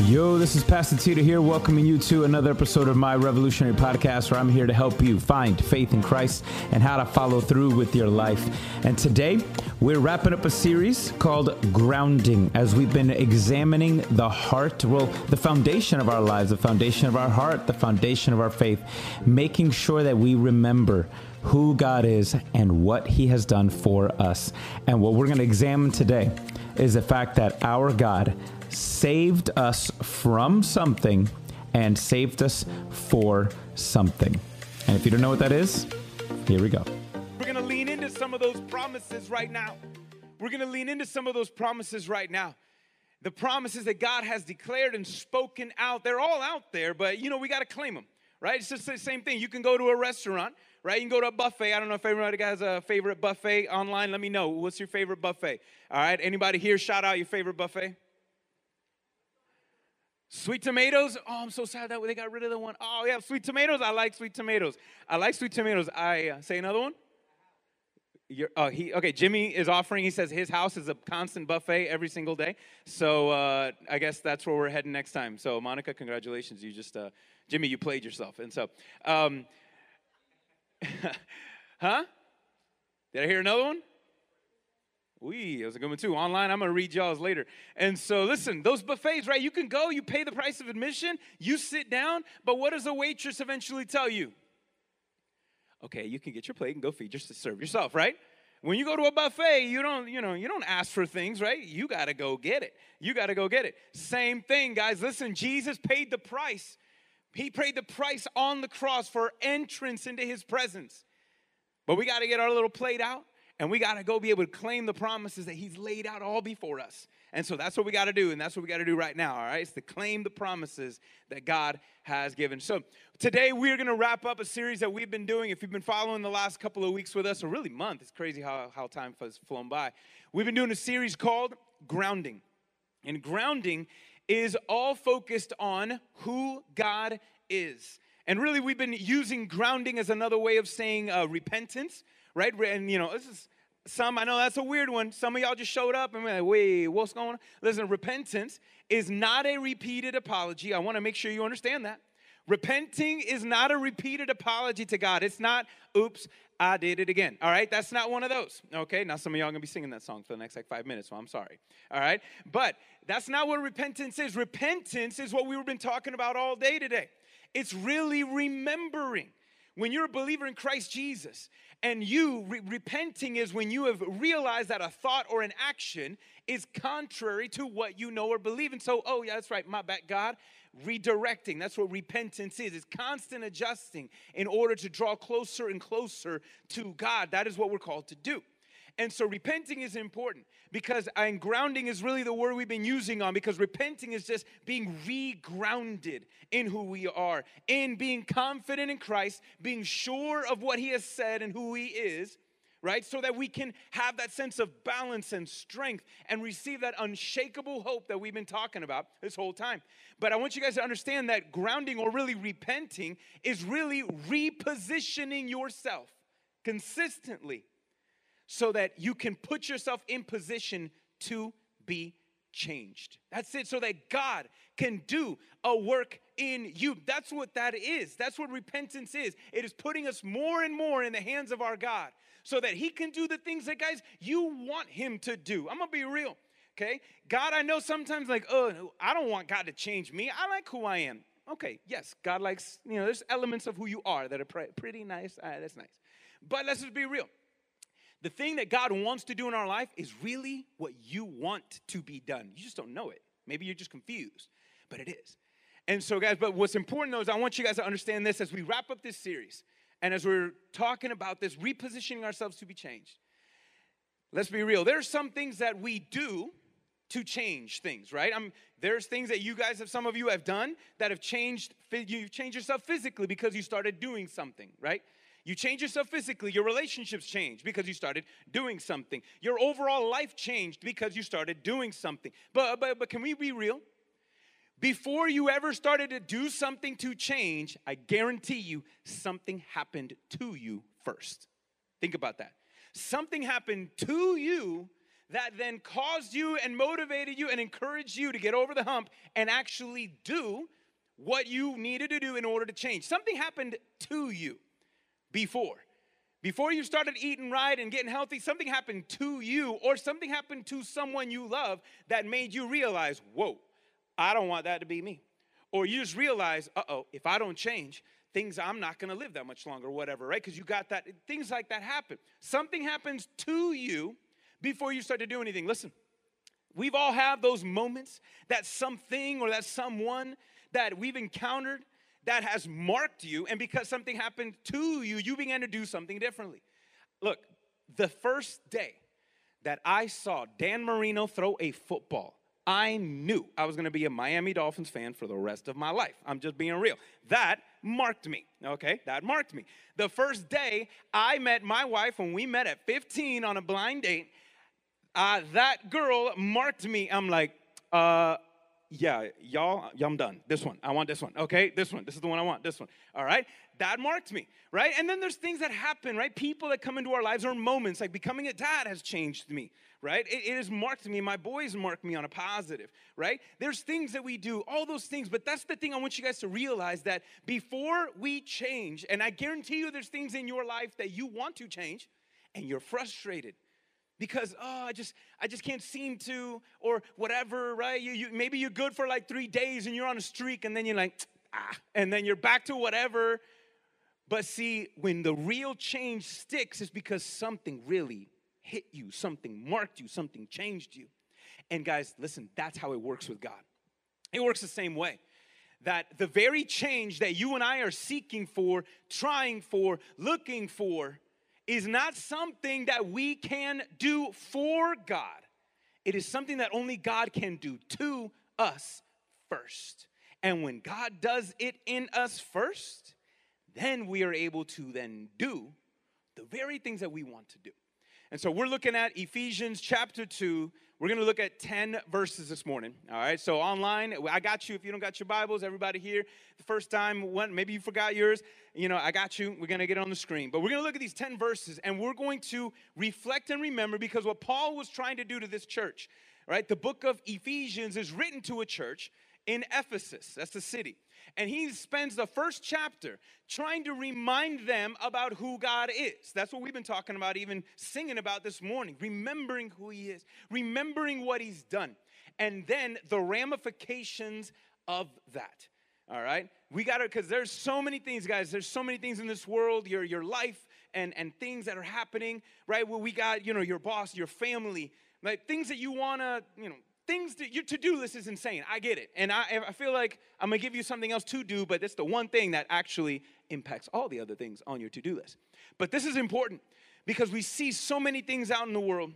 Yo, this is Pastor Tito here, welcoming you to another episode of my revolutionary podcast where I'm here to help you find faith in Christ and how to follow through with your life. And today, we're wrapping up a series called Grounding as we've been examining the heart, well, the foundation of our lives, the foundation of our heart, the foundation of our faith, making sure that we remember who God is and what He has done for us. And what we're going to examine today is the fact that our God saved us from something and saved us for something. And if you don't know what that is, here we go. We're going to lean into some of those promises right now. We're going to lean into some of those promises right now. The promises that God has declared and spoken out, they're all out there, but you know, we got to claim them, right? It's just the same thing. You can go to a restaurant, right? You can go to a buffet. I don't know if everybody has a favorite buffet online. Let me know. What's your favorite buffet? All right. Anybody here shout out your favorite buffet? Sweet tomatoes. Oh, I'm so sad that they got rid of the one. Oh, yeah, sweet tomatoes. I like sweet tomatoes. I like sweet tomatoes. I uh, say another one. You're, oh, he okay. Jimmy is offering. He says his house is a constant buffet every single day. So uh, I guess that's where we're heading next time. So Monica, congratulations. You just uh, Jimmy, you played yourself. And so, um, huh? Did I hear another one? We, that was a good one too. Online, I'm gonna read y'all's later. And so, listen, those buffets, right? You can go, you pay the price of admission, you sit down, but what does the waitress eventually tell you? Okay, you can get your plate and go feed to serve yourself, right? When you go to a buffet, you don't, you know, you don't ask for things, right? You gotta go get it. You gotta go get it. Same thing, guys. Listen, Jesus paid the price. He paid the price on the cross for entrance into his presence. But we gotta get our little plate out and we got to go be able to claim the promises that He's laid out all before us. And so that's what we got to do. And that's what we got to do right now, all right? It's to claim the promises that God has given. So today we're going to wrap up a series that we've been doing. If you've been following the last couple of weeks with us, or really month, it's crazy how, how time has flown by. We've been doing a series called Grounding. And grounding is all focused on who God is. And really, we've been using grounding as another way of saying uh, repentance right? And you know, this is some, I know that's a weird one. Some of y'all just showed up and we're like, wait, what's going on? Listen, repentance is not a repeated apology. I want to make sure you understand that. Repenting is not a repeated apology to God. It's not, oops, I did it again. All right, that's not one of those. Okay, now some of y'all gonna be singing that song for the next like five minutes, so I'm sorry. All right, but that's not what repentance is. Repentance is what we've been talking about all day today. It's really remembering. When you're a believer in Christ Jesus and you re- repenting is when you have realized that a thought or an action is contrary to what you know or believe. And so, oh, yeah, that's right, my bad, God. Redirecting. That's what repentance is. It's constant adjusting in order to draw closer and closer to God. That is what we're called to do. And so repenting is important because and grounding is really the word we've been using on because repenting is just being regrounded in who we are, in being confident in Christ, being sure of what he has said and who he is, right? So that we can have that sense of balance and strength and receive that unshakable hope that we've been talking about this whole time. But I want you guys to understand that grounding or really repenting is really repositioning yourself consistently so that you can put yourself in position to be changed. That's it, so that God can do a work in you. That's what that is. That's what repentance is. It is putting us more and more in the hands of our God so that He can do the things that, guys, you want Him to do. I'm gonna be real, okay? God, I know sometimes like, oh, I don't want God to change me. I like who I am. Okay, yes, God likes, you know, there's elements of who you are that are pretty nice. Uh, that's nice. But let's just be real the thing that God wants to do in our life is really what you want to be done. You just don't know it. Maybe you're just confused, but it is. And so, guys, but what's important though is I want you guys to understand this as we wrap up this series and as we're talking about this, repositioning ourselves to be changed. Let's be real. There are some things that we do to change things, right? I'm, there's things that you guys have, some of you have done that have changed, you've changed yourself physically because you started doing something, right? You change yourself physically, your relationships change because you started doing something. Your overall life changed because you started doing something. But, but, but can we be real? Before you ever started to do something to change, I guarantee you something happened to you first. Think about that. Something happened to you that then caused you and motivated you and encouraged you to get over the hump and actually do what you needed to do in order to change. Something happened to you before. Before you started eating right and getting healthy, something happened to you or something happened to someone you love that made you realize, whoa, I don't want that to be me. Or you just realize, uh oh, if I don't change, things I'm not gonna live that much longer, whatever, right? Because you got that, things like that happen. Something happens to you before you start to do anything. Listen, we've all had those moments that something or that someone that we've encountered that has marked you, and because something happened to you, you began to do something differently. Look, the first day that I saw Dan Marino throw a football, I knew I was gonna be a Miami Dolphins fan for the rest of my life. I'm just being real. That marked me, okay? That marked me. The first day I met my wife, when we met at 15 on a blind date, uh, that girl marked me. I'm like, uh, yeah, y'all, y'all, I'm done. This one, I want this one. Okay, this one, this is the one I want. This one. All right, that marked me, right? And then there's things that happen, right? People that come into our lives or moments, like becoming a dad has changed me, right? It, it has marked me. My boys marked me on a positive, right? There's things that we do, all those things, but that's the thing I want you guys to realize that before we change, and I guarantee you there's things in your life that you want to change and you're frustrated because oh i just i just can't seem to or whatever right? You, you maybe you're good for like three days and you're on a streak and then you're like ah and then you're back to whatever. But see when the real change sticks is because something really hit you something marked you something changed you. And guys listen that's how it works with god. It works the same way that the very change that you and i are seeking for trying for looking for is not something that we can do for God. It is something that only God can do to us first. And when God does it in us first, then we are able to then do the very things that we want to do. And so we're looking at Ephesians chapter 2. We're going to look at 10 verses this morning. All right. So online, I got you. If you don't got your Bibles, everybody here, the first time, one, maybe you forgot yours, you know, I got you. We're going to get it on the screen. But we're going to look at these 10 verses and we're going to reflect and remember because what Paul was trying to do to this church, right? The book of Ephesians is written to a church in Ephesus. That's the city. And he spends the first chapter trying to remind them about who God is. That's what we've been talking about, even singing about this morning. Remembering who he is, remembering what he's done, and then the ramifications of that. All right? We got to, because there's so many things, guys. There's so many things in this world, your, your life and, and things that are happening, right? Well, we got, you know, your boss, your family, like things that you want to, you know, things that your to-do list is insane. I get it. And I, I feel like i'm gonna give you something else to do but it's the one thing that actually impacts all the other things on your to-do list. But this is important because we see so many things out in the world.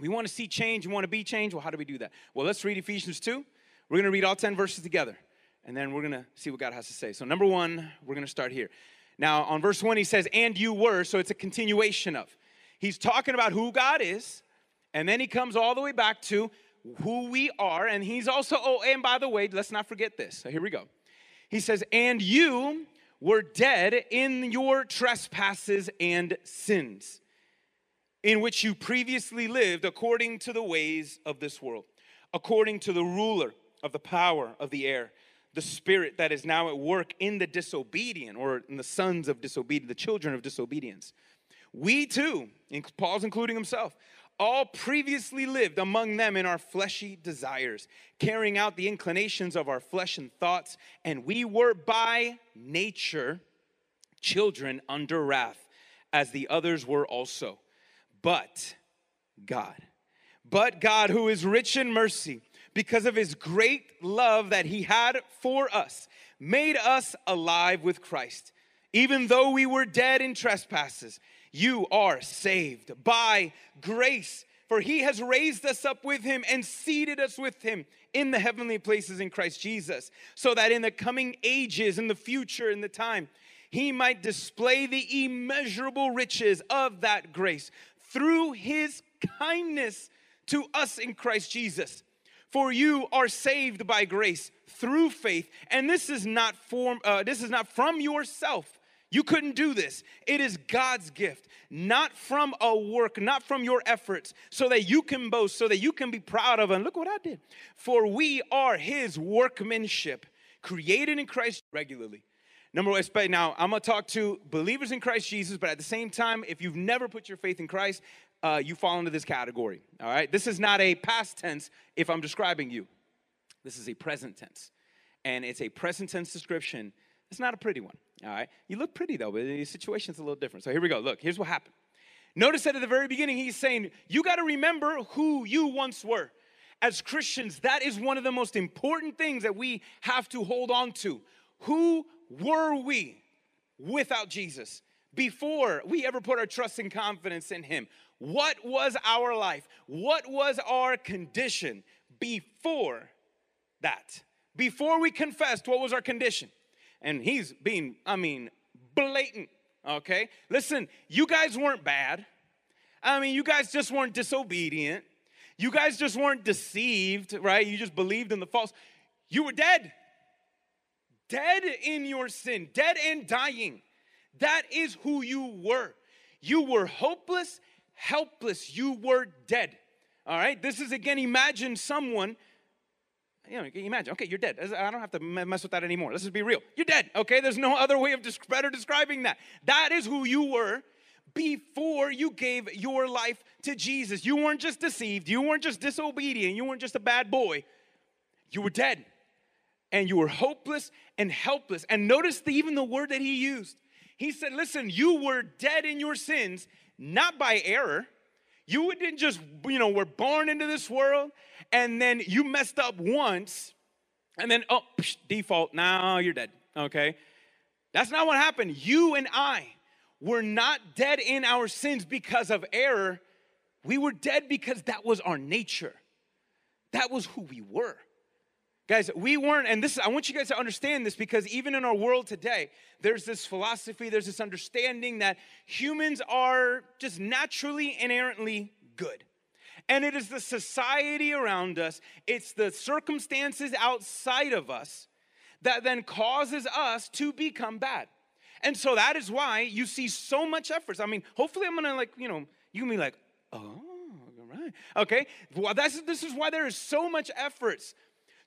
We want to see change we want to be changed. well how do we do that? Well let's read ephesians 2 we're gonna read all 10 verses together and then we're gonna see what god has to say. So number one we're gonna start here. Now on verse 1 he says and you were so it's a continuation of. He's talking about who god is and then he comes all the way back to who we are. And he's also, oh, and by the way, let's not forget this. So here we go. He says, and you were dead in your trespasses and sins, in which you previously lived according to the ways of this world, according to the ruler of the power of the air, the spirit that is now at work in the disobedient, or in the sons of disobedience, the children of disobedience. We too, Paul's including himself, all previously lived among them in our fleshy desires, carrying out the inclinations of our flesh and thoughts, and we were by nature children under wrath, as the others were also. But God, but God, who is rich in mercy, because of his great love that he had for us, made us alive with Christ. Even though we were dead in trespasses, you are saved by grace. For he has raised us up with him and seated us with him in the heavenly places in Christ Jesus, so that in the coming ages, in the future, in the time, he might display the immeasurable riches of that grace through his kindness to us in Christ Jesus. For you are saved by grace through faith, and this is not from uh, this is not from yourself. You couldn't do this. It is God's gift, not from a work, not from your efforts, so that you can boast, so that you can be proud of. And look what I did. For we are His workmanship, created in Christ regularly. Number one, now I'm gonna talk to believers in Christ Jesus, but at the same time, if you've never put your faith in Christ, uh, you fall into this category. All right, this is not a past tense if I'm describing you. This is a present tense, and it's a present tense description. It's not a pretty one. All right, you look pretty though, but the situation's a little different. So here we go. Look, here's what happened. Notice that at the very beginning, he's saying, You got to remember who you once were. As Christians, that is one of the most important things that we have to hold on to. Who were we without Jesus? Before we ever put our trust and confidence in Him, what was our life? What was our condition before that? Before we confessed, what was our condition? And he's being, I mean, blatant, okay? Listen, you guys weren't bad. I mean, you guys just weren't disobedient. You guys just weren't deceived, right? You just believed in the false. You were dead dead in your sin, dead and dying. That is who you were. You were hopeless, helpless. You were dead. All right? This is again, imagine someone, you know, imagine, okay, you're dead. I don't have to mess with that anymore. Let's just be real. You're dead, okay? There's no other way of better describing that. That is who you were before you gave your life to Jesus. You weren't just deceived, you weren't just disobedient, you weren't just a bad boy. You were dead and you were hopeless and helpless. And notice the, even the word that he used. He said, Listen, you were dead in your sins, not by error. You didn't just, you know, were born into this world and then you messed up once and then, oh, psh, default, now you're dead, okay? That's not what happened. You and I were not dead in our sins because of error. We were dead because that was our nature, that was who we were. Guys, we weren't, and this, I want you guys to understand this because even in our world today, there's this philosophy, there's this understanding that humans are just naturally, inherently good. And it is the society around us, it's the circumstances outside of us that then causes us to become bad. And so that is why you see so much efforts. I mean, hopefully I'm gonna like, you know, you can be like, oh, right. Okay. Well, that's, this is why there is so much efforts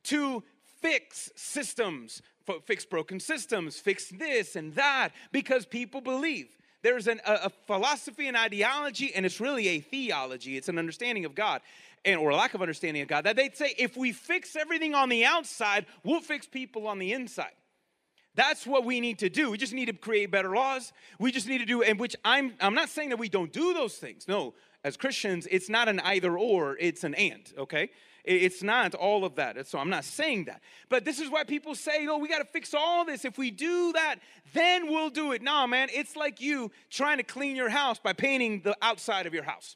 to fix systems, fix broken systems, fix this and that, because people believe. There's an, a, a philosophy and ideology, and it's really a theology. It's an understanding of God, and or lack of understanding of God. That they'd say if we fix everything on the outside, we'll fix people on the inside. That's what we need to do. We just need to create better laws. We just need to do, and which I'm I'm not saying that we don't do those things. No, as Christians, it's not an either or, it's an and, okay? It's not all of that. So I'm not saying that. But this is why people say, oh, we got to fix all this. If we do that, then we'll do it. No, man, it's like you trying to clean your house by painting the outside of your house.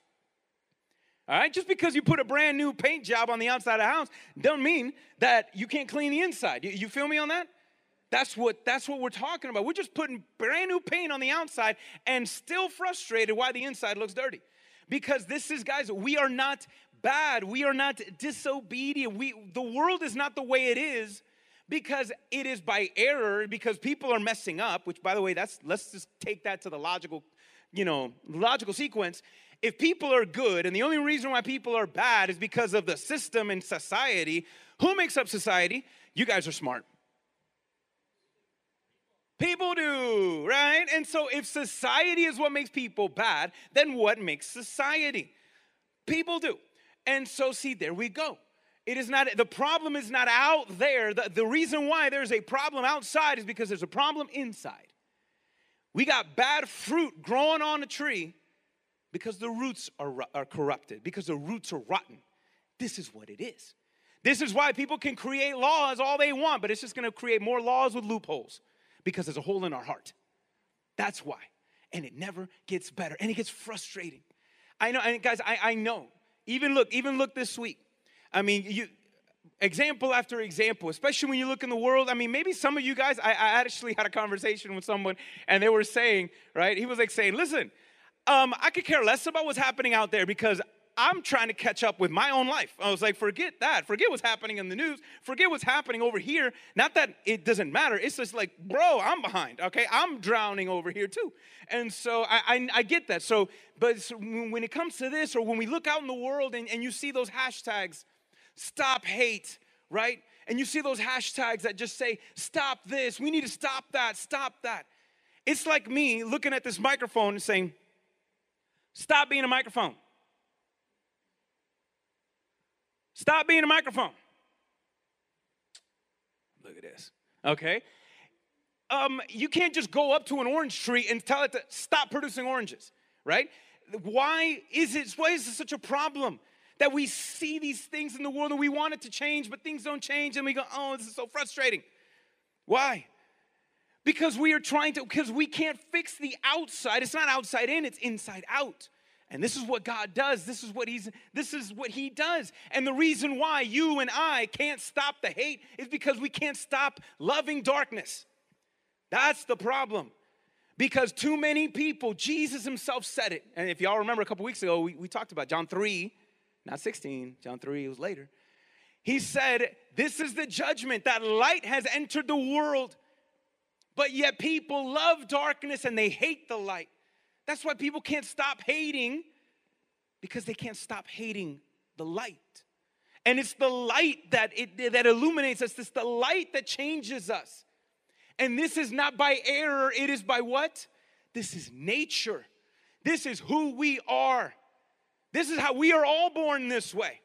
All right, just because you put a brand new paint job on the outside of the house doesn't mean that you can't clean the inside. You, you feel me on that? That's what that's what we're talking about. We're just putting brand new paint on the outside and still frustrated why the inside looks dirty. Because this is guys, we are not bad. We are not disobedient. We, the world is not the way it is because it is by error, because people are messing up, which by the way, that's let's just take that to the logical, you know, logical sequence. If people are good, and the only reason why people are bad is because of the system and society, who makes up society? You guys are smart. People do, right? And so if society is what makes people bad, then what makes society? People do. And so, see, there we go. It is not, the problem is not out there. The, the reason why there's a problem outside is because there's a problem inside. We got bad fruit growing on a tree because the roots are, are corrupted, because the roots are rotten. This is what it is. This is why people can create laws all they want, but it's just gonna create more laws with loopholes because there's a hole in our heart. That's why. And it never gets better and it gets frustrating. I know, and guys, I, I know even look, even look this week. I mean, you example after example, especially when you look in the world. I mean, maybe some of you guys, I, I actually had a conversation with someone and they were saying, right? He was like saying, listen, um, I could care less about what's happening out there because I'm trying to catch up with my own life. I was like, forget that. Forget what's happening in the news. Forget what's happening over here. Not that it doesn't matter. It's just like, bro, I'm behind. Okay, I'm drowning over here too. And so I, I, I get that. So, but when it comes to this, or when we look out in the world and, and you see those hashtags, stop hate, right? And you see those hashtags that just say, stop this, we need to stop that, stop that. It's like me looking at this microphone and saying, stop being a microphone. Stop being a microphone. Look at this. Okay? Um, you can't just go up to an orange tree and tell it to stop producing oranges, right? Why is it, why is it such a problem? That we see these things in the world and we want it to change, but things don't change, and we go, oh, this is so frustrating. Why? Because we are trying to, because we can't fix the outside. It's not outside in, it's inside out. And this is what God does. This is what he's this is what he does. And the reason why you and I can't stop the hate is because we can't stop loving darkness. That's the problem. Because too many people, Jesus himself said it. And if y'all remember a couple weeks ago, we, we talked about John 3, not 16, John 3, it was later. He said, This is the judgment that light has entered the world, but yet people love darkness and they hate the light. That's why people can't stop hating because they can't stop hating the light. And it's the light that it that illuminates us. It's the light that changes us. And this is not by error, it is by what? This is nature. This is who we are. This is how we are all born this way.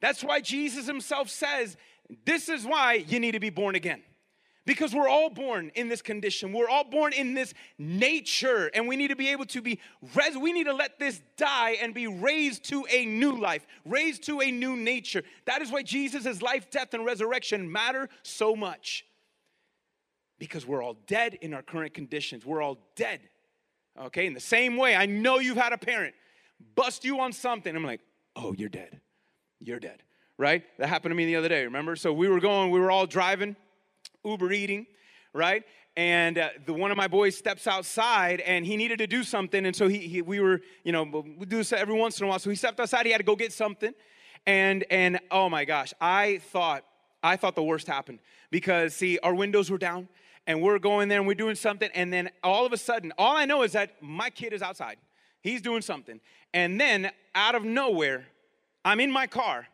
That's why Jesus himself says, This is why you need to be born again. Because we're all born in this condition. We're all born in this nature, and we need to be able to be, res- we need to let this die and be raised to a new life, raised to a new nature. That is why Jesus' life, death, and resurrection matter so much. Because we're all dead in our current conditions. We're all dead. Okay, in the same way, I know you've had a parent bust you on something. I'm like, oh, you're dead. You're dead. Right? That happened to me the other day, remember? So we were going, we were all driving, Uber eating, right? And uh, the one of my boys steps outside and he needed to do something. And so he, he, we were, you know, we do this every once in a while. So he stepped outside, he had to go get something. And, and oh my gosh, I thought, I thought the worst happened because see, our windows were down and we're going there and we're doing something. And then all of a sudden, all I know is that my kid is outside. He's doing something. And then out of nowhere, I'm in my car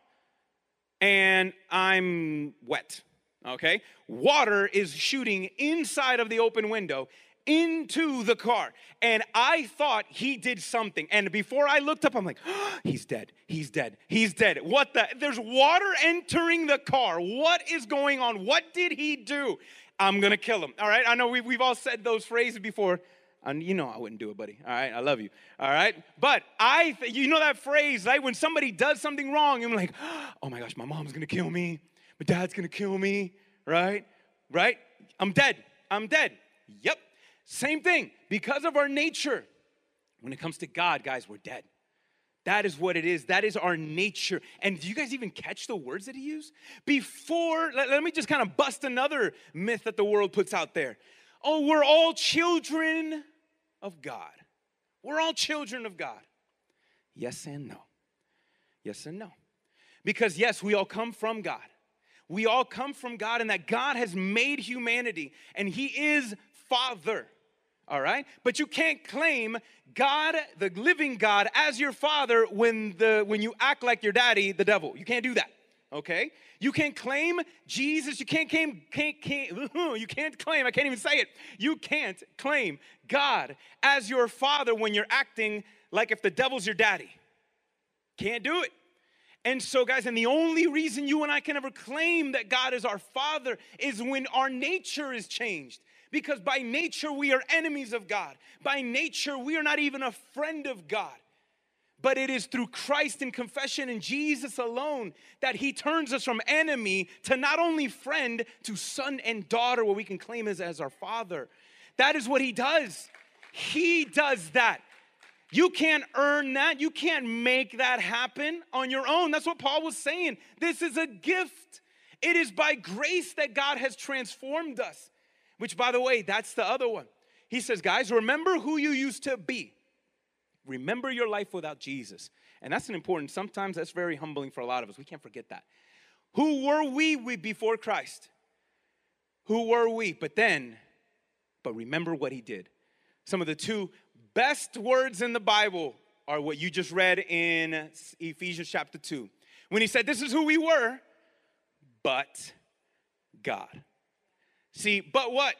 and I'm wet. Okay? Water is shooting inside of the open window into the car. And I thought he did something. And before I looked up, I'm like, oh, he's dead. He's dead. He's dead. What the? There's water entering the car. What is going on? What did he do? I'm gonna kill him. All right? I know we've, we've all said those phrases before. And you know I wouldn't do it, buddy. All right, I love you. All right, but I, you know that phrase, right? When somebody does something wrong, I'm like, oh my gosh, my mom's gonna kill me, dad's gonna kill me, right? Right? I'm dead. I'm dead. Yep. Same thing. Because of our nature, when it comes to God, guys, we're dead. That is what it is. That is our nature. And do you guys even catch the words that he used? Before, let, let me just kind of bust another myth that the world puts out there. Oh, we're all children of God. We're all children of God. Yes and no. Yes and no. Because, yes, we all come from God. We all come from God, and that God has made humanity, and He is Father. All right? But you can't claim God, the living God, as your father when, the, when you act like your daddy, the devil. You can't do that okay? You can't claim Jesus. You can't claim, can't, can't, you can't claim, I can't even say it. You can't claim God as your father when you're acting like if the devil's your daddy. Can't do it. And so, guys, and the only reason you and I can ever claim that God is our father is when our nature is changed. Because by nature, we are enemies of God. By nature, we are not even a friend of God but it is through Christ and confession and Jesus alone that He turns us from enemy to not only friend, to son and daughter, where we can claim as, as our Father. That is what He does. He does that. You can't earn that. You can't make that happen on your own. That's what Paul was saying. This is a gift. It is by grace that God has transformed us. Which, by the way, that's the other one. He says, guys, remember who you used to be. Remember your life without Jesus. And that's an important, sometimes that's very humbling for a lot of us. We can't forget that. Who were we, before Christ? Who were we? But then, but remember what he did. Some of the two best words in the Bible are what you just read in Ephesians chapter 2. When he said, This is who we were, but God. See, but what?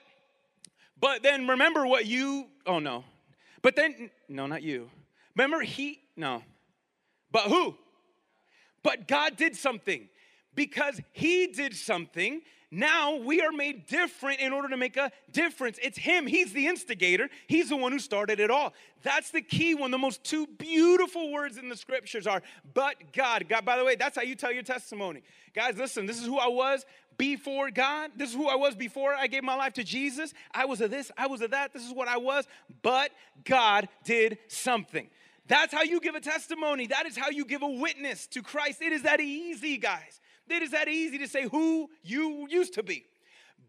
But then remember what you, oh no. But then, no, not you. Remember he, no. But who? But God did something. Because he did something, now we are made different in order to make a difference. It's Him. He's the instigator. He's the one who started it all. That's the key. One the most two beautiful words in the scriptures are, but God. God, by the way, that's how you tell your testimony. Guys, listen, this is who I was before God. This is who I was before I gave my life to Jesus. I was a this, I was a that. This is what I was, but God did something. That's how you give a testimony. That is how you give a witness to Christ. It is that easy, guys. It is that easy to say who you used to be.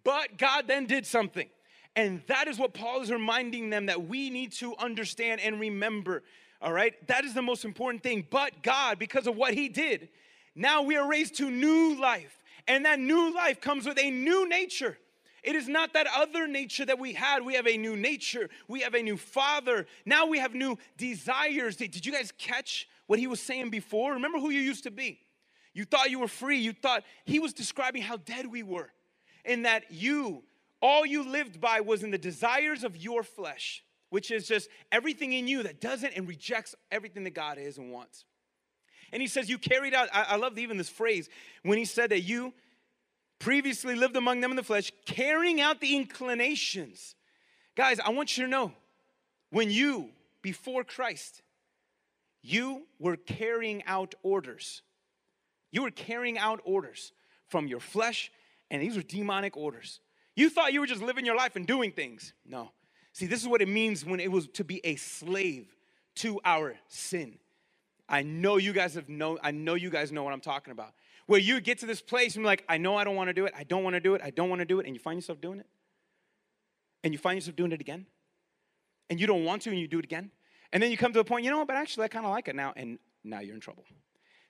But God then did something. And that is what Paul is reminding them that we need to understand and remember. All right? That is the most important thing. But God, because of what he did, now we are raised to new life. And that new life comes with a new nature. It is not that other nature that we had. We have a new nature. We have a new father. Now we have new desires. Did you guys catch what he was saying before? Remember who you used to be. You thought you were free. You thought he was describing how dead we were, and that you, all you lived by was in the desires of your flesh, which is just everything in you that doesn't and rejects everything that God is and wants. And he says, You carried out, I, I love even this phrase when he said that you previously lived among them in the flesh, carrying out the inclinations. Guys, I want you to know when you, before Christ, you were carrying out orders. You were carrying out orders from your flesh, and these were demonic orders. You thought you were just living your life and doing things. No. See, this is what it means when it was to be a slave to our sin. I know you guys have know, I know you guys know what I'm talking about. Where you get to this place and you're like, I know I don't want to do it, I don't want to do it, I don't want to do it, and you find yourself doing it. And you find yourself doing it again. And you don't want to, and you do it again. And then you come to a point, you know what, but actually I kind of like it now, and now you're in trouble.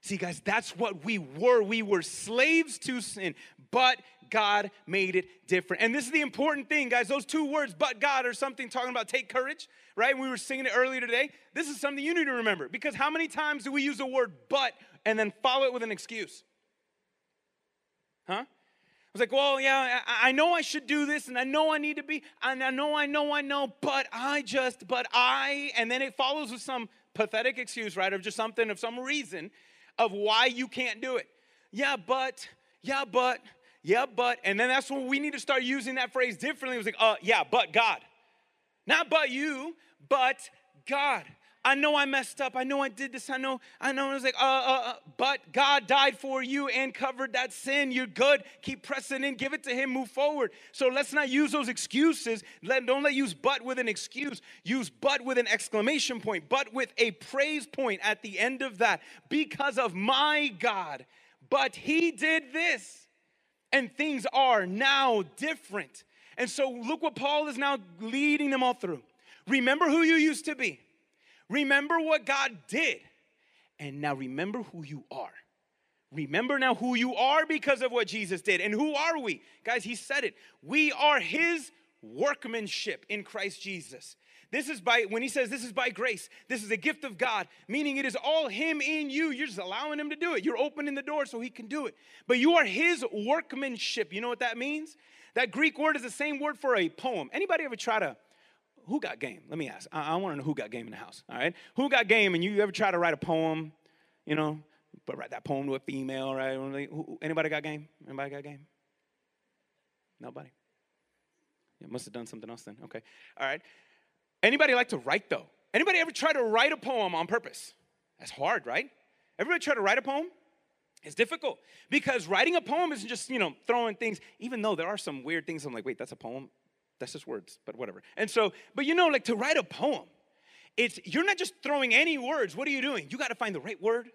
See, guys, that's what we were. We were slaves to sin, but God made it different. And this is the important thing, guys. Those two words, but God, or something talking about take courage, right? We were singing it earlier today. This is something you need to remember because how many times do we use the word but and then follow it with an excuse? Huh? I was like, well, yeah, I know I should do this, and I know I need to be, and I know, I know, I know, but I just, but I, and then it follows with some pathetic excuse, right, of just something, of some reason of why you can't do it. Yeah, but, yeah, but, yeah, but. And then that's when we need to start using that phrase differently. It was like, uh, yeah, but God. Not but you, but God. I know I messed up. I know I did this. I know, I know. It was like, uh, uh, uh, but God died for you and covered that sin. You're good. Keep pressing in. Give it to Him. Move forward. So let's not use those excuses. Let, don't let use but with an excuse. Use but with an exclamation point, but with a praise point at the end of that. Because of my God. But He did this. And things are now different. And so look what Paul is now leading them all through. Remember who you used to be. Remember what God did. And now remember who you are. Remember now who you are because of what Jesus did. And who are we? Guys, he said it. We are his workmanship in Christ Jesus. This is by, when he says this is by grace, this is a gift of God, meaning it is all him in you. You're just allowing him to do it. You're opening the door so he can do it. But you are his workmanship. You know what that means? That Greek word is the same word for a poem. Anybody ever try to who got game? Let me ask. I, I want to know who got game in the house. All right, who got game? And you ever try to write a poem? You know, but write that poem to a female, right? Anybody got game? Anybody got game? Nobody. You must have done something else then. Okay. All right. Anybody like to write though? Anybody ever try to write a poem on purpose? That's hard, right? Everybody try to write a poem? It's difficult because writing a poem isn't just, you know, throwing things, even though there are some weird things. I'm like, wait, that's a poem? That's just words, but whatever. And so, but you know, like to write a poem, it's you're not just throwing any words. What are you doing? You got to find the right word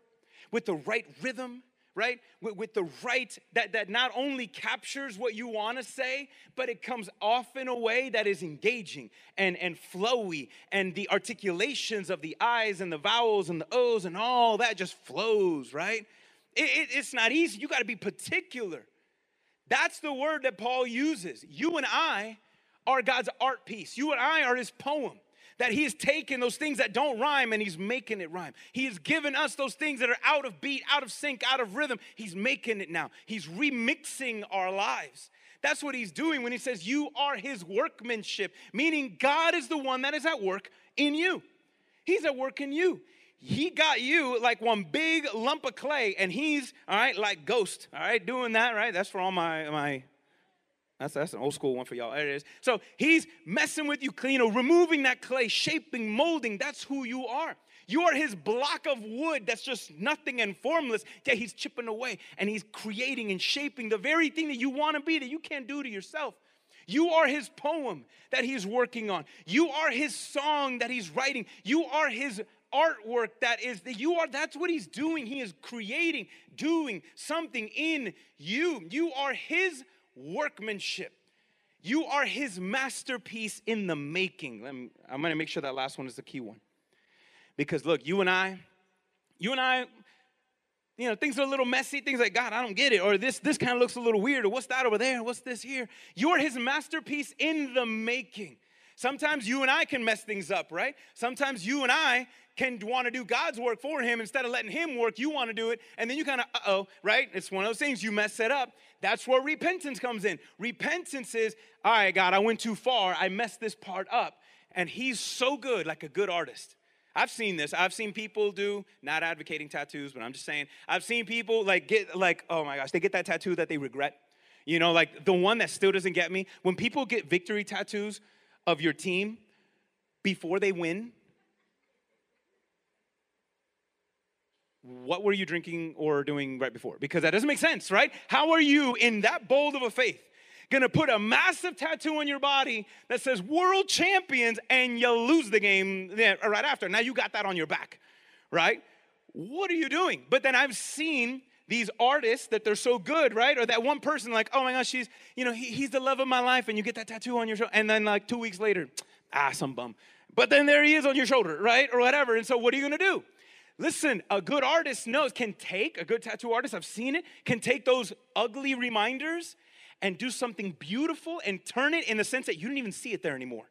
with the right rhythm, right? With, with, the right that, that not only captures what you want to say, but it comes off in a way that is engaging and, and flowy, and the articulations of the I's and the vowels and the O's and all that just flows, right? It, it, it's not easy. You got to be particular. That's the word that Paul uses. You and I are God's art piece, you and I are his poem that he has taken those things that don't rhyme and he's making it rhyme. He has given us those things that are out of beat, out of sync, out of rhythm. He's making it now. He's remixing our lives. That's what he's doing when he says, You are his workmanship, meaning God is the one that is at work in you. He's at work in you. He got you like one big lump of clay, and he's, all right, like ghost, all right, doing that, right? That's for all my, my that's, that's an old school one for y'all. There it is. So he's messing with you, you know, removing that clay, shaping, molding. That's who you are. You are his block of wood that's just nothing and formless. Yeah, he's chipping away and he's creating and shaping the very thing that you want to be that you can't do to yourself. You are his poem that he's working on. You are his song that he's writing. You are his artwork that is that you are that's what he's doing. He is creating, doing something in you. You are his workmanship. You are his masterpiece in the making. Me, I'm gonna make sure that last one is the key one. Because look, you and I, you and I, you know, things are a little messy, things like, God, I don't get it, or this, this kind of looks a little weird, or what's that over there, what's this here? You're his masterpiece in the making. Sometimes you and I can mess things up, right? Sometimes you and I can want to do God's work for him instead of letting him work, you want to do it. And then you kind of, uh oh, right? It's one of those things, you mess it up. That's where repentance comes in. Repentance is, all right, God, I went too far. I messed this part up. And he's so good, like a good artist. I've seen this. I've seen people do, not advocating tattoos, but I'm just saying, I've seen people like get, like, oh my gosh, they get that tattoo that they regret. You know, like the one that still doesn't get me. When people get victory tattoos of your team before they win, what were you drinking or doing right before? Because that doesn't make sense, right? How are you in that bold of a faith gonna put a massive tattoo on your body that says world champions and you lose the game right after? Now you got that on your back, right? What are you doing? But then I've seen these artists that they're so good, right? Or that one person, like, oh my gosh, she's, you know, he, he's the love of my life, and you get that tattoo on your shoulder, and then like two weeks later, ah, some bum. But then there he is on your shoulder, right? Or whatever. And so what are you gonna do? Listen, a good artist knows, can take, a good tattoo artist, I've seen it, can take those ugly reminders and do something beautiful and turn it in the sense that you don't even see it there anymore.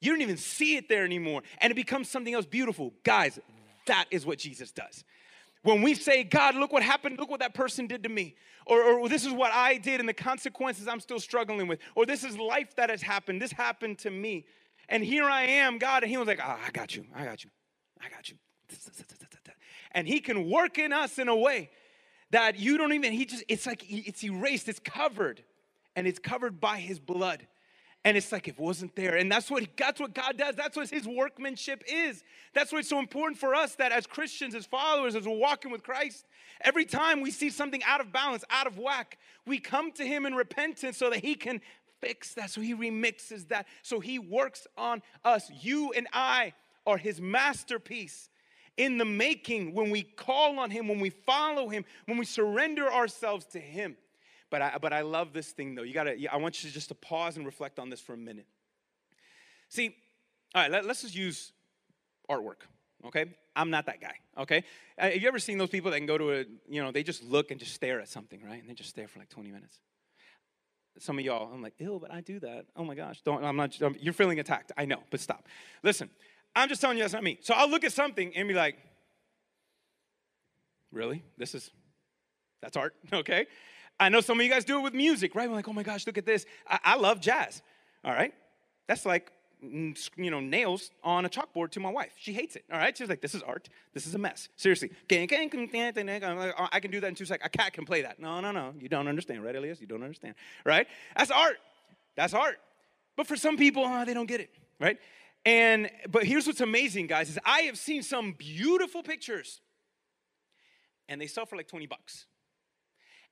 You don't even see it there anymore. And it becomes something else beautiful. Guys, that is what Jesus does. When we say, God, look what happened, look what that person did to me, or, or this is what I did and the consequences I'm still struggling with, or this is life that has happened, this happened to me. And here I am, God, and He was like, oh, I got you, I got you, I got you. And he can work in us in a way that you don't even, he just, it's like it's erased, it's covered, and it's covered by his blood. And it's like it wasn't there. And that's what that's what God does. That's what his workmanship is. That's why it's so important for us that as Christians, as followers, as we're walking with Christ, every time we see something out of balance, out of whack, we come to him in repentance so that he can fix that. So he remixes that. So he works on us. You and I are his masterpiece in the making when we call on Him, when we follow Him, when we surrender ourselves to Him. But I, but I love this thing though. You gotta, I want you just to pause and reflect on this for a minute. See, all right, let, let's just use artwork, okay? I'm not that guy, okay? Uh, have you ever seen those people that can go to a, you know, they just look and just stare at something, right? And they just stare for like 20 minutes. Some of y'all, I'm like, ew, but I do that. Oh my gosh, don't, I'm not, I'm, you're feeling attacked. I know, but stop. Listen, I'm just telling you that's not me. So I'll look at something and be like, really? This is, that's art, okay? I know some of you guys do it with music, right? We're like, oh my gosh, look at this. I, I love jazz, all right? That's like, mm, you know, nails on a chalkboard to my wife. She hates it, all right? She's like, this is art. This is a mess. Seriously. I can do that in two seconds. A cat can play that. No, no, no. You don't understand, right, Elias? You don't understand, right? That's art. That's art. But for some people, oh, they don't get it, right? And but here's what's amazing, guys, is I have seen some beautiful pictures and they sell for like 20 bucks.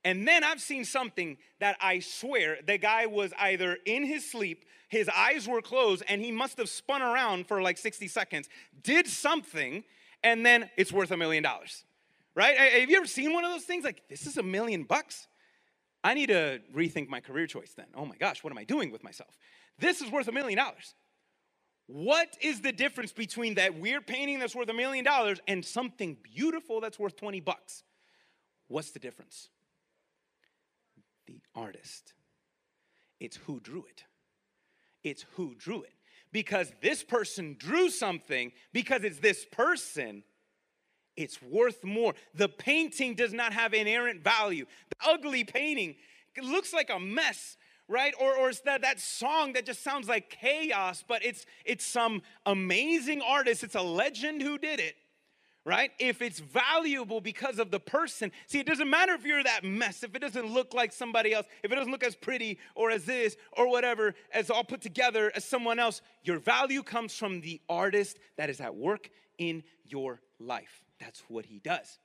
And then I've seen something that I swear the guy was either in his sleep, his eyes were closed, and he must have spun around for like 60 seconds, did something, and then it's worth a million dollars right? Have you ever seen one of those things? Like, this is a million bucks. I need to rethink my career choice then. Oh my gosh, what am I doing with myself? This is worth a million dollars. What is the difference between that weird painting that's worth a million dollars and something beautiful that's worth 20 bucks? What's the difference? The artist. It's who drew it. It's who drew it. Because this person drew something, because it's this person, it's worth more. The painting does not have inherent value. The ugly painting looks like a mess, right? Or, or it's that, that song that just sounds like chaos, but it's, it's some amazing artist. It's a legend who did it, right? If it's valuable because of the person, see, it doesn't matter if you're that mess, if it doesn't look like somebody else, if it doesn't look as pretty or as this or whatever, as all put together as someone else, your value comes from the artist that is at work in your life. That's what he does.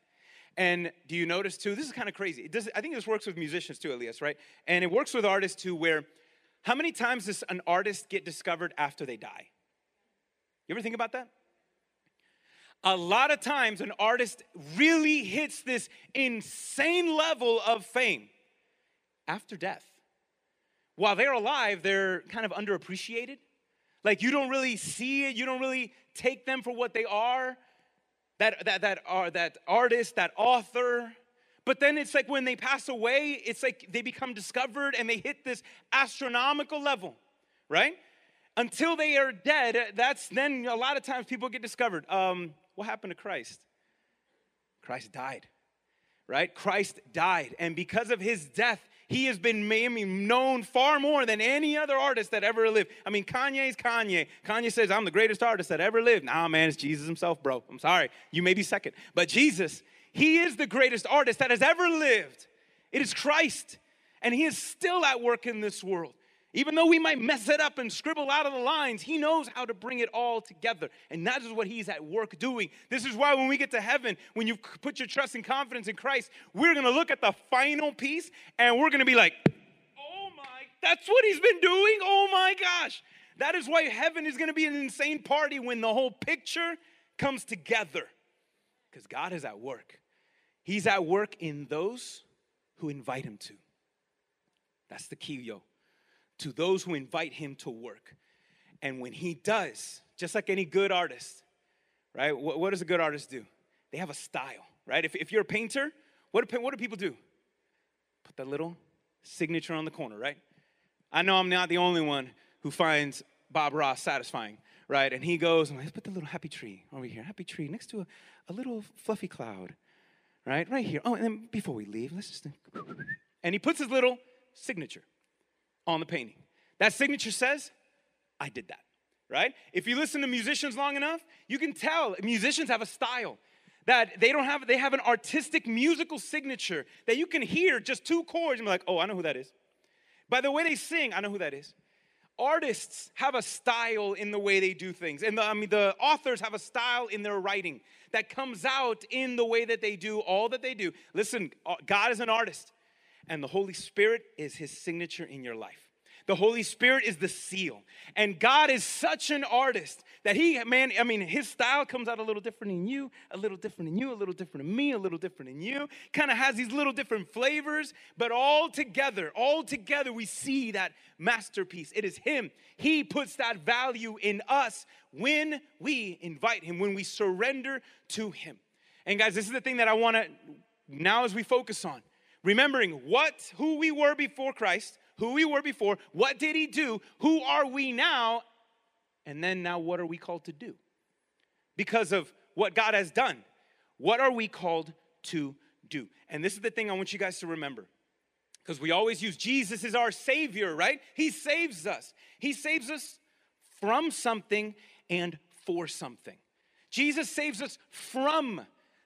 And do you notice too? This is kind of crazy. Does, I think this works with musicians too, Elias, right? And it works with artists too, where how many times does an artist get discovered after they die? You ever think about that? A lot of times, an artist really hits this insane level of fame after death. While they're alive, they're kind of underappreciated. Like you don't really see it, you don't really take them for what they are that, that, that, are, that artist, that author. But then it's like when they pass away, it's like they become discovered and they hit this astronomical level, right? Until they are dead, that's then a lot of times people get discovered. Um, what happened to Christ? Christ died, right? Christ died. And because of his death, he has been known far more than any other artist that ever lived. I mean, Kanye's Kanye. Kanye says, I'm the greatest artist that ever lived. Nah, man, it's Jesus himself, bro. I'm sorry. You may be second. But Jesus, he is the greatest artist that has ever lived. It is Christ. And he is still at work in this world. Even though we might mess it up and scribble out of the lines, he knows how to bring it all together. And that is what he's at work doing. This is why when we get to heaven, when you put your trust and confidence in Christ, we're going to look at the final piece and we're going to be like, oh my, that's what he's been doing? Oh my gosh. That is why heaven is going to be an insane party when the whole picture comes together. Because God is at work. He's at work in those who invite him to. That's the key, yo to those who invite him to work. And when he does, just like any good artist, right? What, what does a good artist do? They have a style, right? If, if you're a painter, what do, what do people do? Put that little signature on the corner, right? I know I'm not the only one who finds Bob Ross satisfying, right? And he goes, let's put the little happy tree over here, happy tree next to a, a little fluffy cloud, right? Right here. Oh, and then before we leave, let's just, Think. and he puts his little signature on the painting. That signature says, I did that, right? If you listen to musicians long enough, you can tell musicians have a style that they don't have, they have an artistic musical signature that you can hear just two chords and be like, oh, I know who that is. By the way they sing, I know who that is. Artists have a style in the way they do things. And the, I mean, the authors have a style in their writing that comes out in the way that they do all that they do. Listen, uh, God is an artist and the Holy Spirit is his signature in your life. The Holy Spirit is the seal. And God is such an artist that he, man, I mean, his style comes out a little different in you, a little different in you, a little different in me, a little different in you. Kind of has these little different flavors, but all together, all together, we see that masterpiece. It is him. He puts that value in us when we invite him, when we surrender to him. And guys, this is the thing that I want to, now as we focus on, remembering what who we were before Christ, who we were before, what did he do, who are we now, and then now what are we called to do? Because of what God has done, what are we called to do? And this is the thing I want you guys to remember. Because we always use Jesus as our Savior, right? He saves us. He saves us from something and for something. Jesus saves us from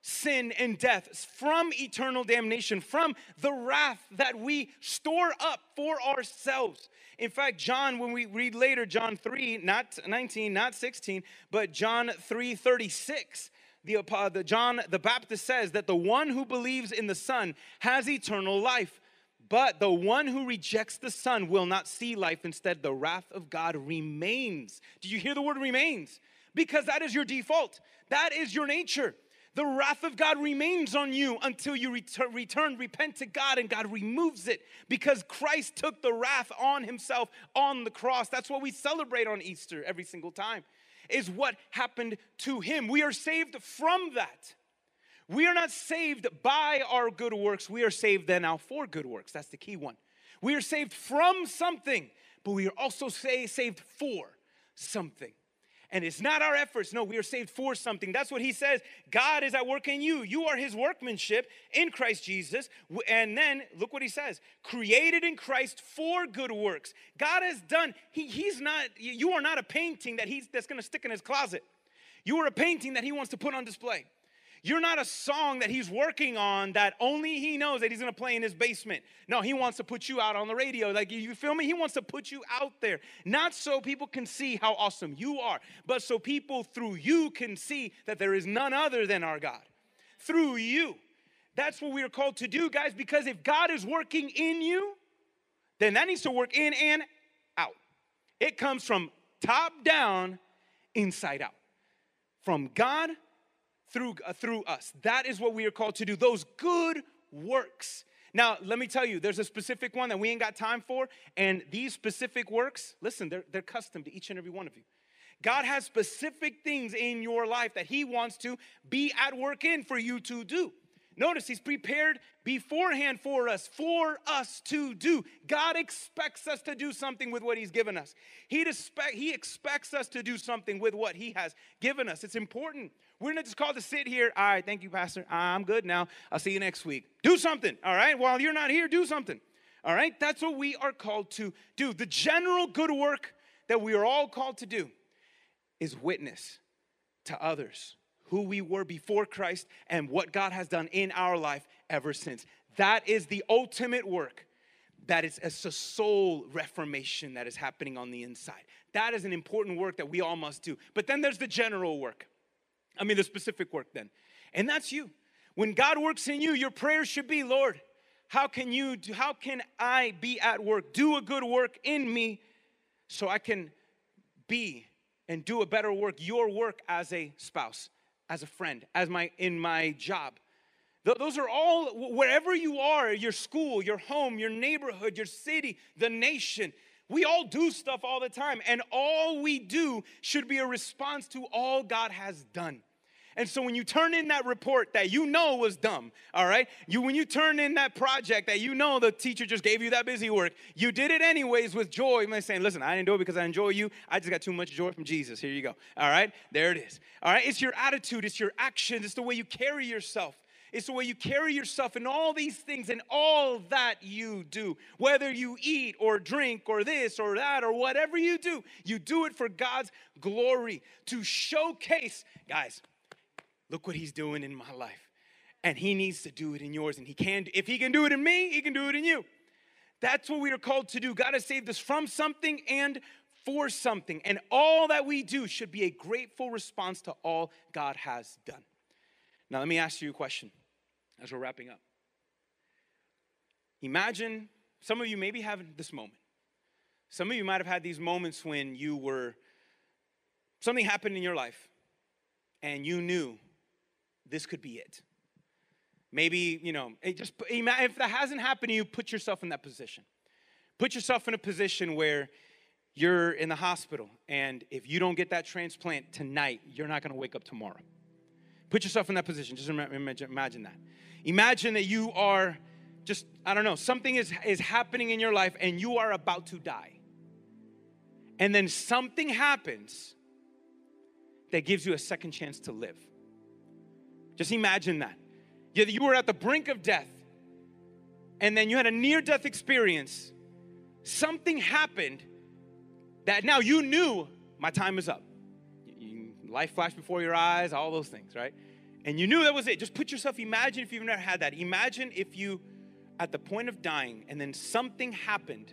sin and death, from eternal damnation, from the wrath that we store up for ourselves. In fact, John, when we read later, John 3, not 19, not 16, but John 3 36, the, uh, the John the Baptist says that the one who believes in the Son has eternal life. But the one who rejects the Son will not see life. Instead, the wrath of God remains. Do you hear the word remains? Because that is your default. That is your nature The wrath of God remains on you until you return, return, repent to God, and God removes it because Christ took the wrath on himself on the cross. That's what we celebrate on Easter every single time, is what happened to him. We are saved from that. We are not saved by our good works. We are saved then now for good works. That's the key one. We are saved from something, but we are also say, saved for something. And it's not our efforts. No, we are saved for something. That's what he says. God is at work in you. You are his workmanship in Christ Jesus. And then look what he says created in Christ for good works. God has done, he, he's not, you are not a painting that he's that's gonna stick in his closet. You are a painting that he wants to put on display. You're not a song that he's working on that only he knows that he's gonna play in his basement. No, he wants to put you out on the radio. Like, you feel me? He wants to put you out there. Not so people can see how awesome you are, but so people through you can see that there is none other than our God. Through you. That's what we are called to do, guys, because if God is working in you, then that needs to work in and out. It comes from top down, inside out. From God through, uh, through us. That is what we are called to do, those good works. Now, let me tell you, there's a specific one that we ain't got time for, and these specific works, listen, they're, they're custom to each and every one of you. God has specific things in your life that He wants to be at work in for you to do. Notice He's prepared beforehand for us, for us to do. God expects us to do something with what He's given us. He, expect, he expects us to do something with what He has given us. It's important we're not just called to sit here. All right, thank you, Pastor. I'm good now. I'll see you next week. Do something, all right? While you're not here, do something, all right? That's what we are called to do. The general good work that we are all called to do is witness to others who we were before Christ and what God has done in our life ever since. That is the ultimate work. That is a soul reformation that is happening on the inside. That is an important work that we all must do. But then there's the general work. I mean, the specific work then. And that's you. When God works in you, your prayer should be, Lord, how can you do, how can I be at work? Do a good work in me so I can be and do a better work, your work as a spouse, as a friend, as my in my job. Those are all wherever you are, your school, your home, your neighborhood, your city, the nation. We all do stuff all the time, and all we do should be a response to all God has done. And so when you turn in that report that you know was dumb, all right? You when you turn in that project that you know the teacher just gave you that busy work, you did it anyways with joy. Might saying, listen, I didn't do it because I enjoy you. I just got too much joy from Jesus. Here you go. All right? There it is. All right? It's your attitude, it's your actions, it's the way you carry yourself. It's the way you carry yourself in all these things and all that you do. Whether you eat or drink or this or that or whatever you do, you do it for God's glory to showcase. Guys, Look what he's doing in my life. And he needs to do it in yours. And he can, if he can do it in me, he can do it in you. That's what we are called to do. God has saved us from something and for something. And all that we do should be a grateful response to all God has done. Now, let me ask you a question as we're wrapping up. Imagine some of you maybe have this moment. Some of you might have had these moments when you were, something happened in your life and you knew this could be it. Maybe, you know, just if that hasn't happened to you, put yourself in that position. Put yourself in a position where you're in the hospital, and if you don't get that transplant tonight, you're not gonna wake up tomorrow. Put yourself in that position. Just imagine that. Imagine that you are just, I don't know, something is, is happening in your life and you are about to die. And then something happens that gives you a second chance to live. Just imagine that. You were at the brink of death, and then you had a near death experience. Something happened that now you knew my time is up. Life flashed before your eyes, all those things, right? And you knew that was it. Just put yourself, imagine if you've never had that. Imagine if you, at the point of dying, and then something happened,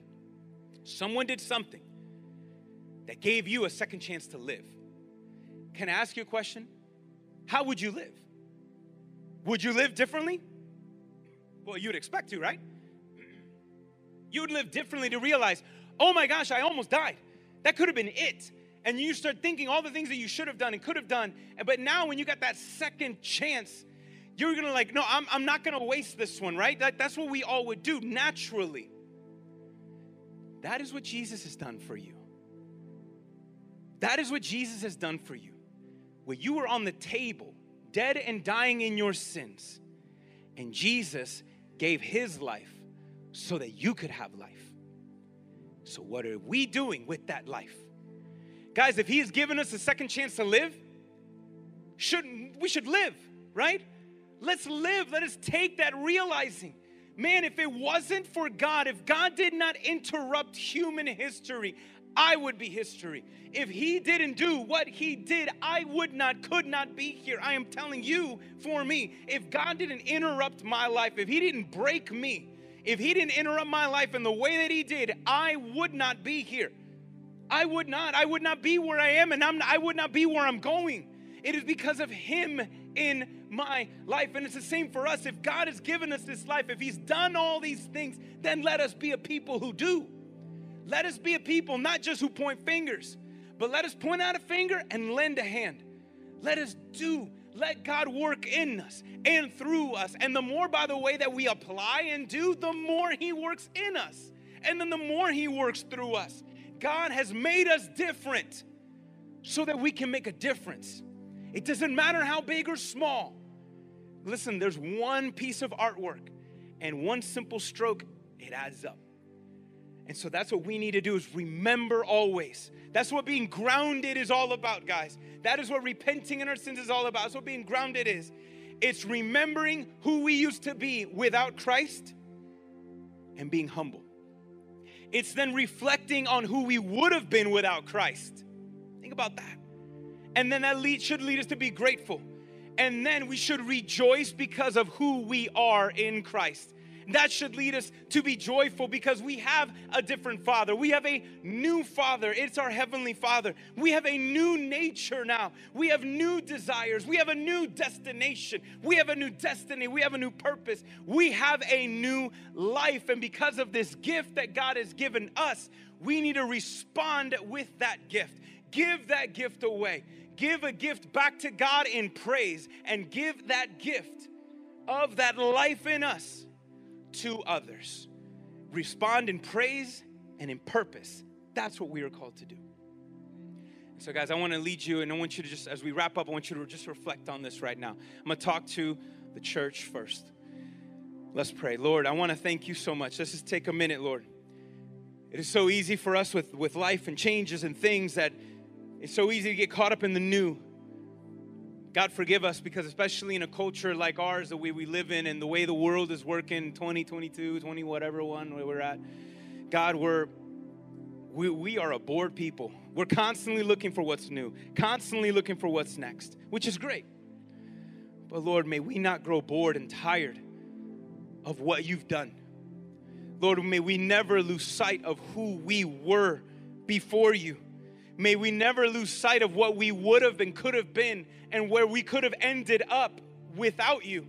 someone did something that gave you a second chance to live. Can I ask you a question? How would you live? Would you live differently? Well, you'd expect to, right? You'd live differently to realize, oh my gosh, I almost died. That could have been it. and you start thinking all the things that you should have done and could have done. But now, when you got that second chance, you're gonna like, no, I'm, I'm not gonna waste this one, right? That, that's what we all would do naturally. That is what Jesus has done for you. That is what Jesus has done for you. When you were on the table, dead and dying in your sins, and Jesus gave his life so that you could have life. So, what are we doing with that life? Guys, if he has given us a second chance to live, shouldn't we should live, right? Let's live. Let us take that realizing. Man, if it wasn't for God, if God did not interrupt human history, I would be history. If he didn't do what he did, I would not, could not be here. I am telling you for me, if God didn't interrupt my life, if he didn't break me, if he didn't interrupt my life in the way that he did, I would not be here. I would not. I would not be where I am, and I'm, I would not be where I'm going. It is because of him in my life. And it's the same for us. If God has given us this life, if he's done all these things, then let us be a people who do. Let us be a people not just who point fingers, but let us point out a finger and lend a hand. Let us do. Let God work in us and through us. And the more, by the way, that we apply and do, the more He works in us. And then the more He works through us. God has made us different so that we can make a difference. It doesn't matter how big or small. Listen, there's one piece of artwork and one simple stroke, it adds up. And so that's what we need to do is remember always. That's what being grounded is all about, guys. That is what repenting in our sins is all about. That's what being grounded is. It's remembering who we used to be without Christ and being humble. It's then reflecting on who we would have been without Christ. Think about that. And then that lead, should lead us to be grateful. And then we should rejoice because of who we are in Christ. That should lead us to be joyful because we have a different Father. We have a new Father. It's our Heavenly Father. We have a new nature now. We have new desires. We have a new destination. We have a new destiny. We have a new purpose. We have a new life. And because of this gift that God has given us, we need to respond with that gift. Give that gift away. Give a gift back to God in praise and give that gift of that life in us to others. Respond in praise and in purpose. That's what we are called to do. So, guys, I want to lead you, and I want you to just, as we wrap up, I want you to just reflect on this right now. I'm going to talk to the church first. Let's pray. Lord, I want to thank you so much. Let's just take a minute, Lord. It is so easy for us with, with life and changes and things that it's so easy to get caught up in the new. God forgive us because especially in a culture like ours, the way we live in and the way the world is working 2022, 20 whatever one where we're at. God, we're we, we are a bored people. We're constantly looking for what's new, constantly looking for what's next, which is great. But Lord, may we not grow bored and tired of what you've done. Lord, may we never lose sight of who we were before you. May we never lose sight of what we would have and could have been and where we could have ended up without you.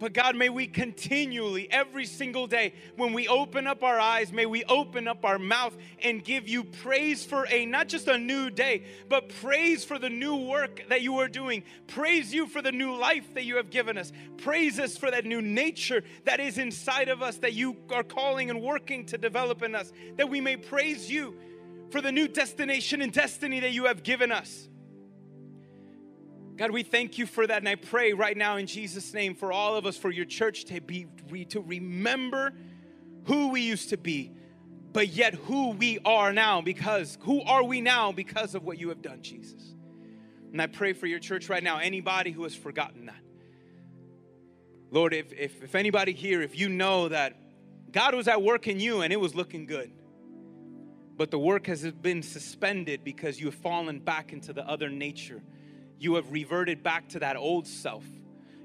But God, may we continually, every single day, when we open up our eyes, may we open up our mouth and give you praise for a not just a new day, but praise for the new work that you are doing. Praise you for the new life that you have given us. Praise us for that new nature that is inside of us that you are calling and working to develop in us, that we may praise you for the new destination and destiny that you have given us. God, we thank you for that. And I pray right now in Jesus' name for all of us, for your church to be to remember who we used to be, but yet who we are now, because who are we now because of what you have done, Jesus. And I pray for your church right now, anybody who has forgotten that. Lord, if, if, if anybody here, if you know that God was at work in you and it was looking good, but the work has been suspended because you have fallen back into the other nature you have reverted back to that old self.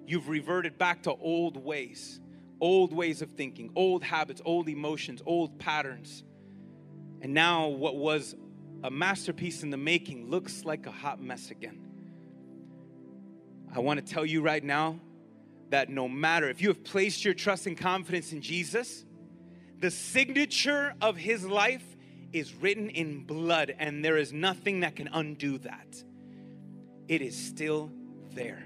You've reverted back to old ways, old ways of thinking, old habits, old emotions, old patterns. And now, what was a masterpiece in the making looks like a hot mess again. I want to tell you right now that no matter if you have placed your trust and confidence in Jesus, the signature of his life is written in blood, and there is nothing that can undo that. It is still there.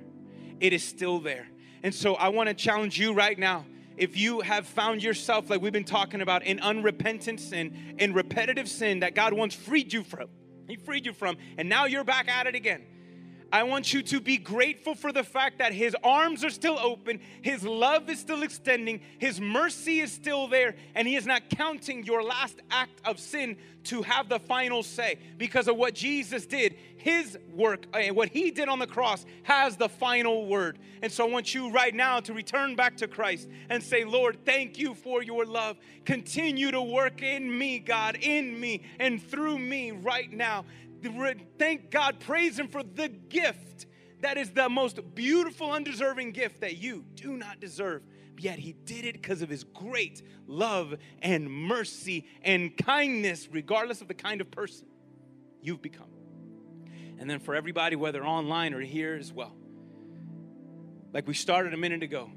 It is still there. And so I want to challenge you right now. If you have found yourself, like we've been talking about, in unrepentant sin, in repetitive sin that God once freed you from, He freed you from, and now you're back at it again. I want you to be grateful for the fact that His arms are still open, His love is still extending, His mercy is still there, and He is not counting your last act of sin to have the final say because of what Jesus did. His work uh, what He did on the cross has the final word. And so I want you right now to return back to Christ and say, Lord, thank you for your love. Continue to work in me, God, in me and through me right now thank God, praise Him for the gift that is the most beautiful, undeserving gift that you do not deserve. Yet He did it because of His great love and mercy and kindness, regardless of the kind of person you've become. And then for everybody, whether online or here as well, like we started a minute ago,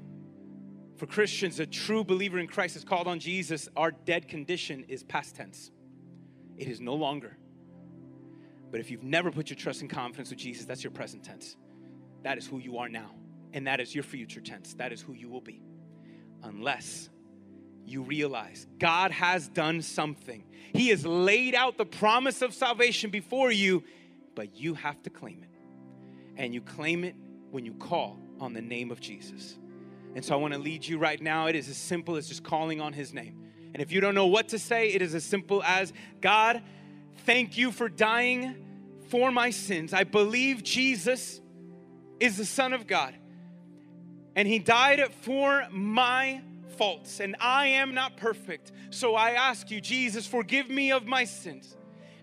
for Christians, a true believer in Christ is called on Jesus. Our dead condition is past tense, it is no longer. But if you've never put your trust and confidence with Jesus, that's your present tense. That is who you are now. And that is your future tense. That is who you will be. Unless you realize God has done something. He has laid out the promise of salvation before you, but you have to claim it. And you claim it when you call on the name of Jesus. And so I want to lead you right now. It is as simple as just calling on his name. And if you don't know what to say, it is as simple as God, Thank you for dying for my sins. I believe Jesus is the Son of God. And He died for my faults. And I am not perfect. So I ask you, Jesus, forgive me of my sins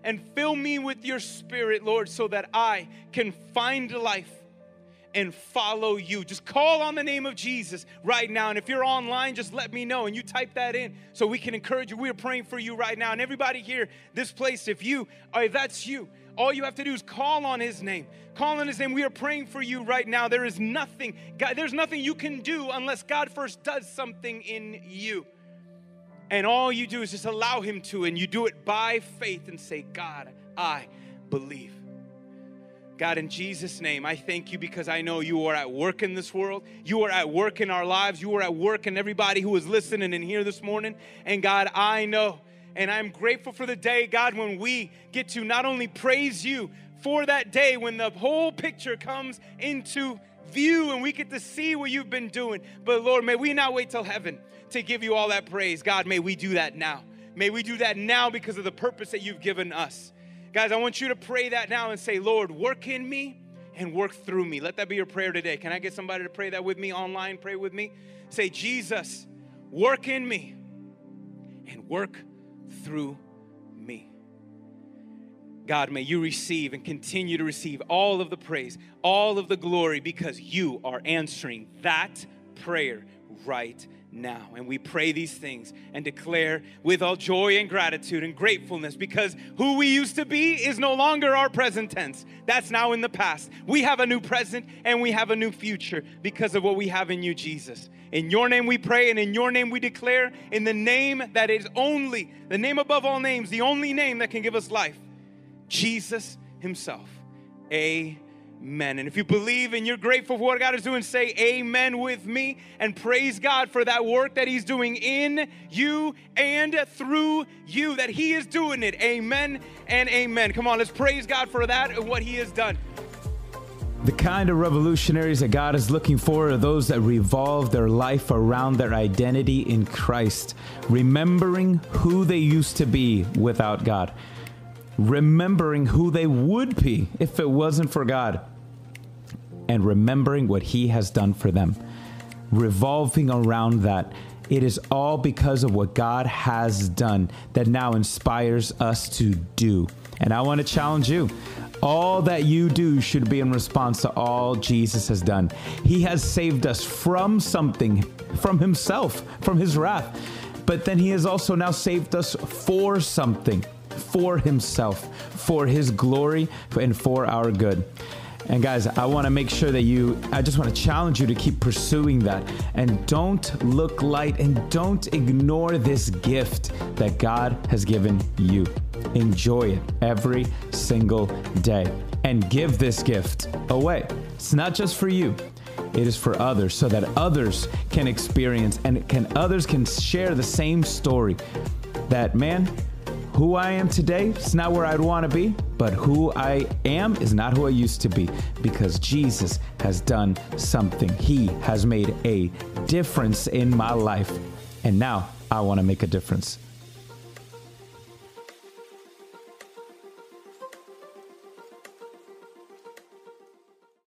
and fill me with your Spirit, Lord, so that I can find life and follow you. Just call on the name of Jesus right now. And if you're online, just let me know and you type that in so we can encourage you. We are praying for you right now. And everybody here, this place, if you, or if that's you, all you have to do is call on his name. Call on his name. We are praying for you right now. There is nothing, God, there's nothing you can do unless God first does something in you. And all you do is just allow him to, and you do it by faith and say, God, I believe. God, in Jesus' name, I thank you because I know you are at work in this world. You are at work in our lives. You are at work in everybody who is listening and here this morning. And God, I know and I'm grateful for the day, God, when we get to not only praise you for that day, when the whole picture comes into view and we get to see what you've been doing, but Lord, may we not wait till heaven to give you all that praise. God, may we do that now. May we do that now because of the purpose that you've given us. Guys, I want you to pray that now and say, Lord, work in me and work through me. Let that be your prayer today. Can I get somebody to pray that with me online? Pray with me. Say, Jesus, work in me and work through me. God, may you receive and continue to receive all of the praise, all of the glory, because you are answering that prayer right now. And we pray these things and declare with all joy and gratitude and gratefulness because who we used to be is no longer our present tense. That's now in the past. We have a new present and we have a new future because of what we have in you, Jesus. In your name we pray and in your name we declare, in the name that is only, the name above all names, the only name that can give us life, Jesus Himself. Amen. Amen. And if you believe and you're grateful for what God is doing, say amen with me and praise God for that work that He's doing in you and through you, that He is doing it. Amen and amen. Come on, let's praise God for that and what He has done. The kind of revolutionaries that God is looking for are those that revolve their life around their identity in Christ, remembering who they used to be without God remembering who they would be if it wasn't for God, and remembering what He has done for them. Revolving around that. It is all because of what God has done that now inspires us to do. And I want to challenge you. All that you do should be in response to all Jesus has done. He has saved us from something, from Himself, from His wrath. But then He has also now saved us for something for himself, for his glory, and for our good. And guys, I want to make sure that you, I just want to challenge you to keep pursuing that. And don't look light and don't ignore this gift that God has given you. enjoy it every single day and give this gift away. It's not just for you. It is for others so that others can experience and can others can share the same story that man who I am today is not where I'd want to be, but who I am is not who I used to be because Jesus has done something. He has made a difference in my life. And now I want to make a difference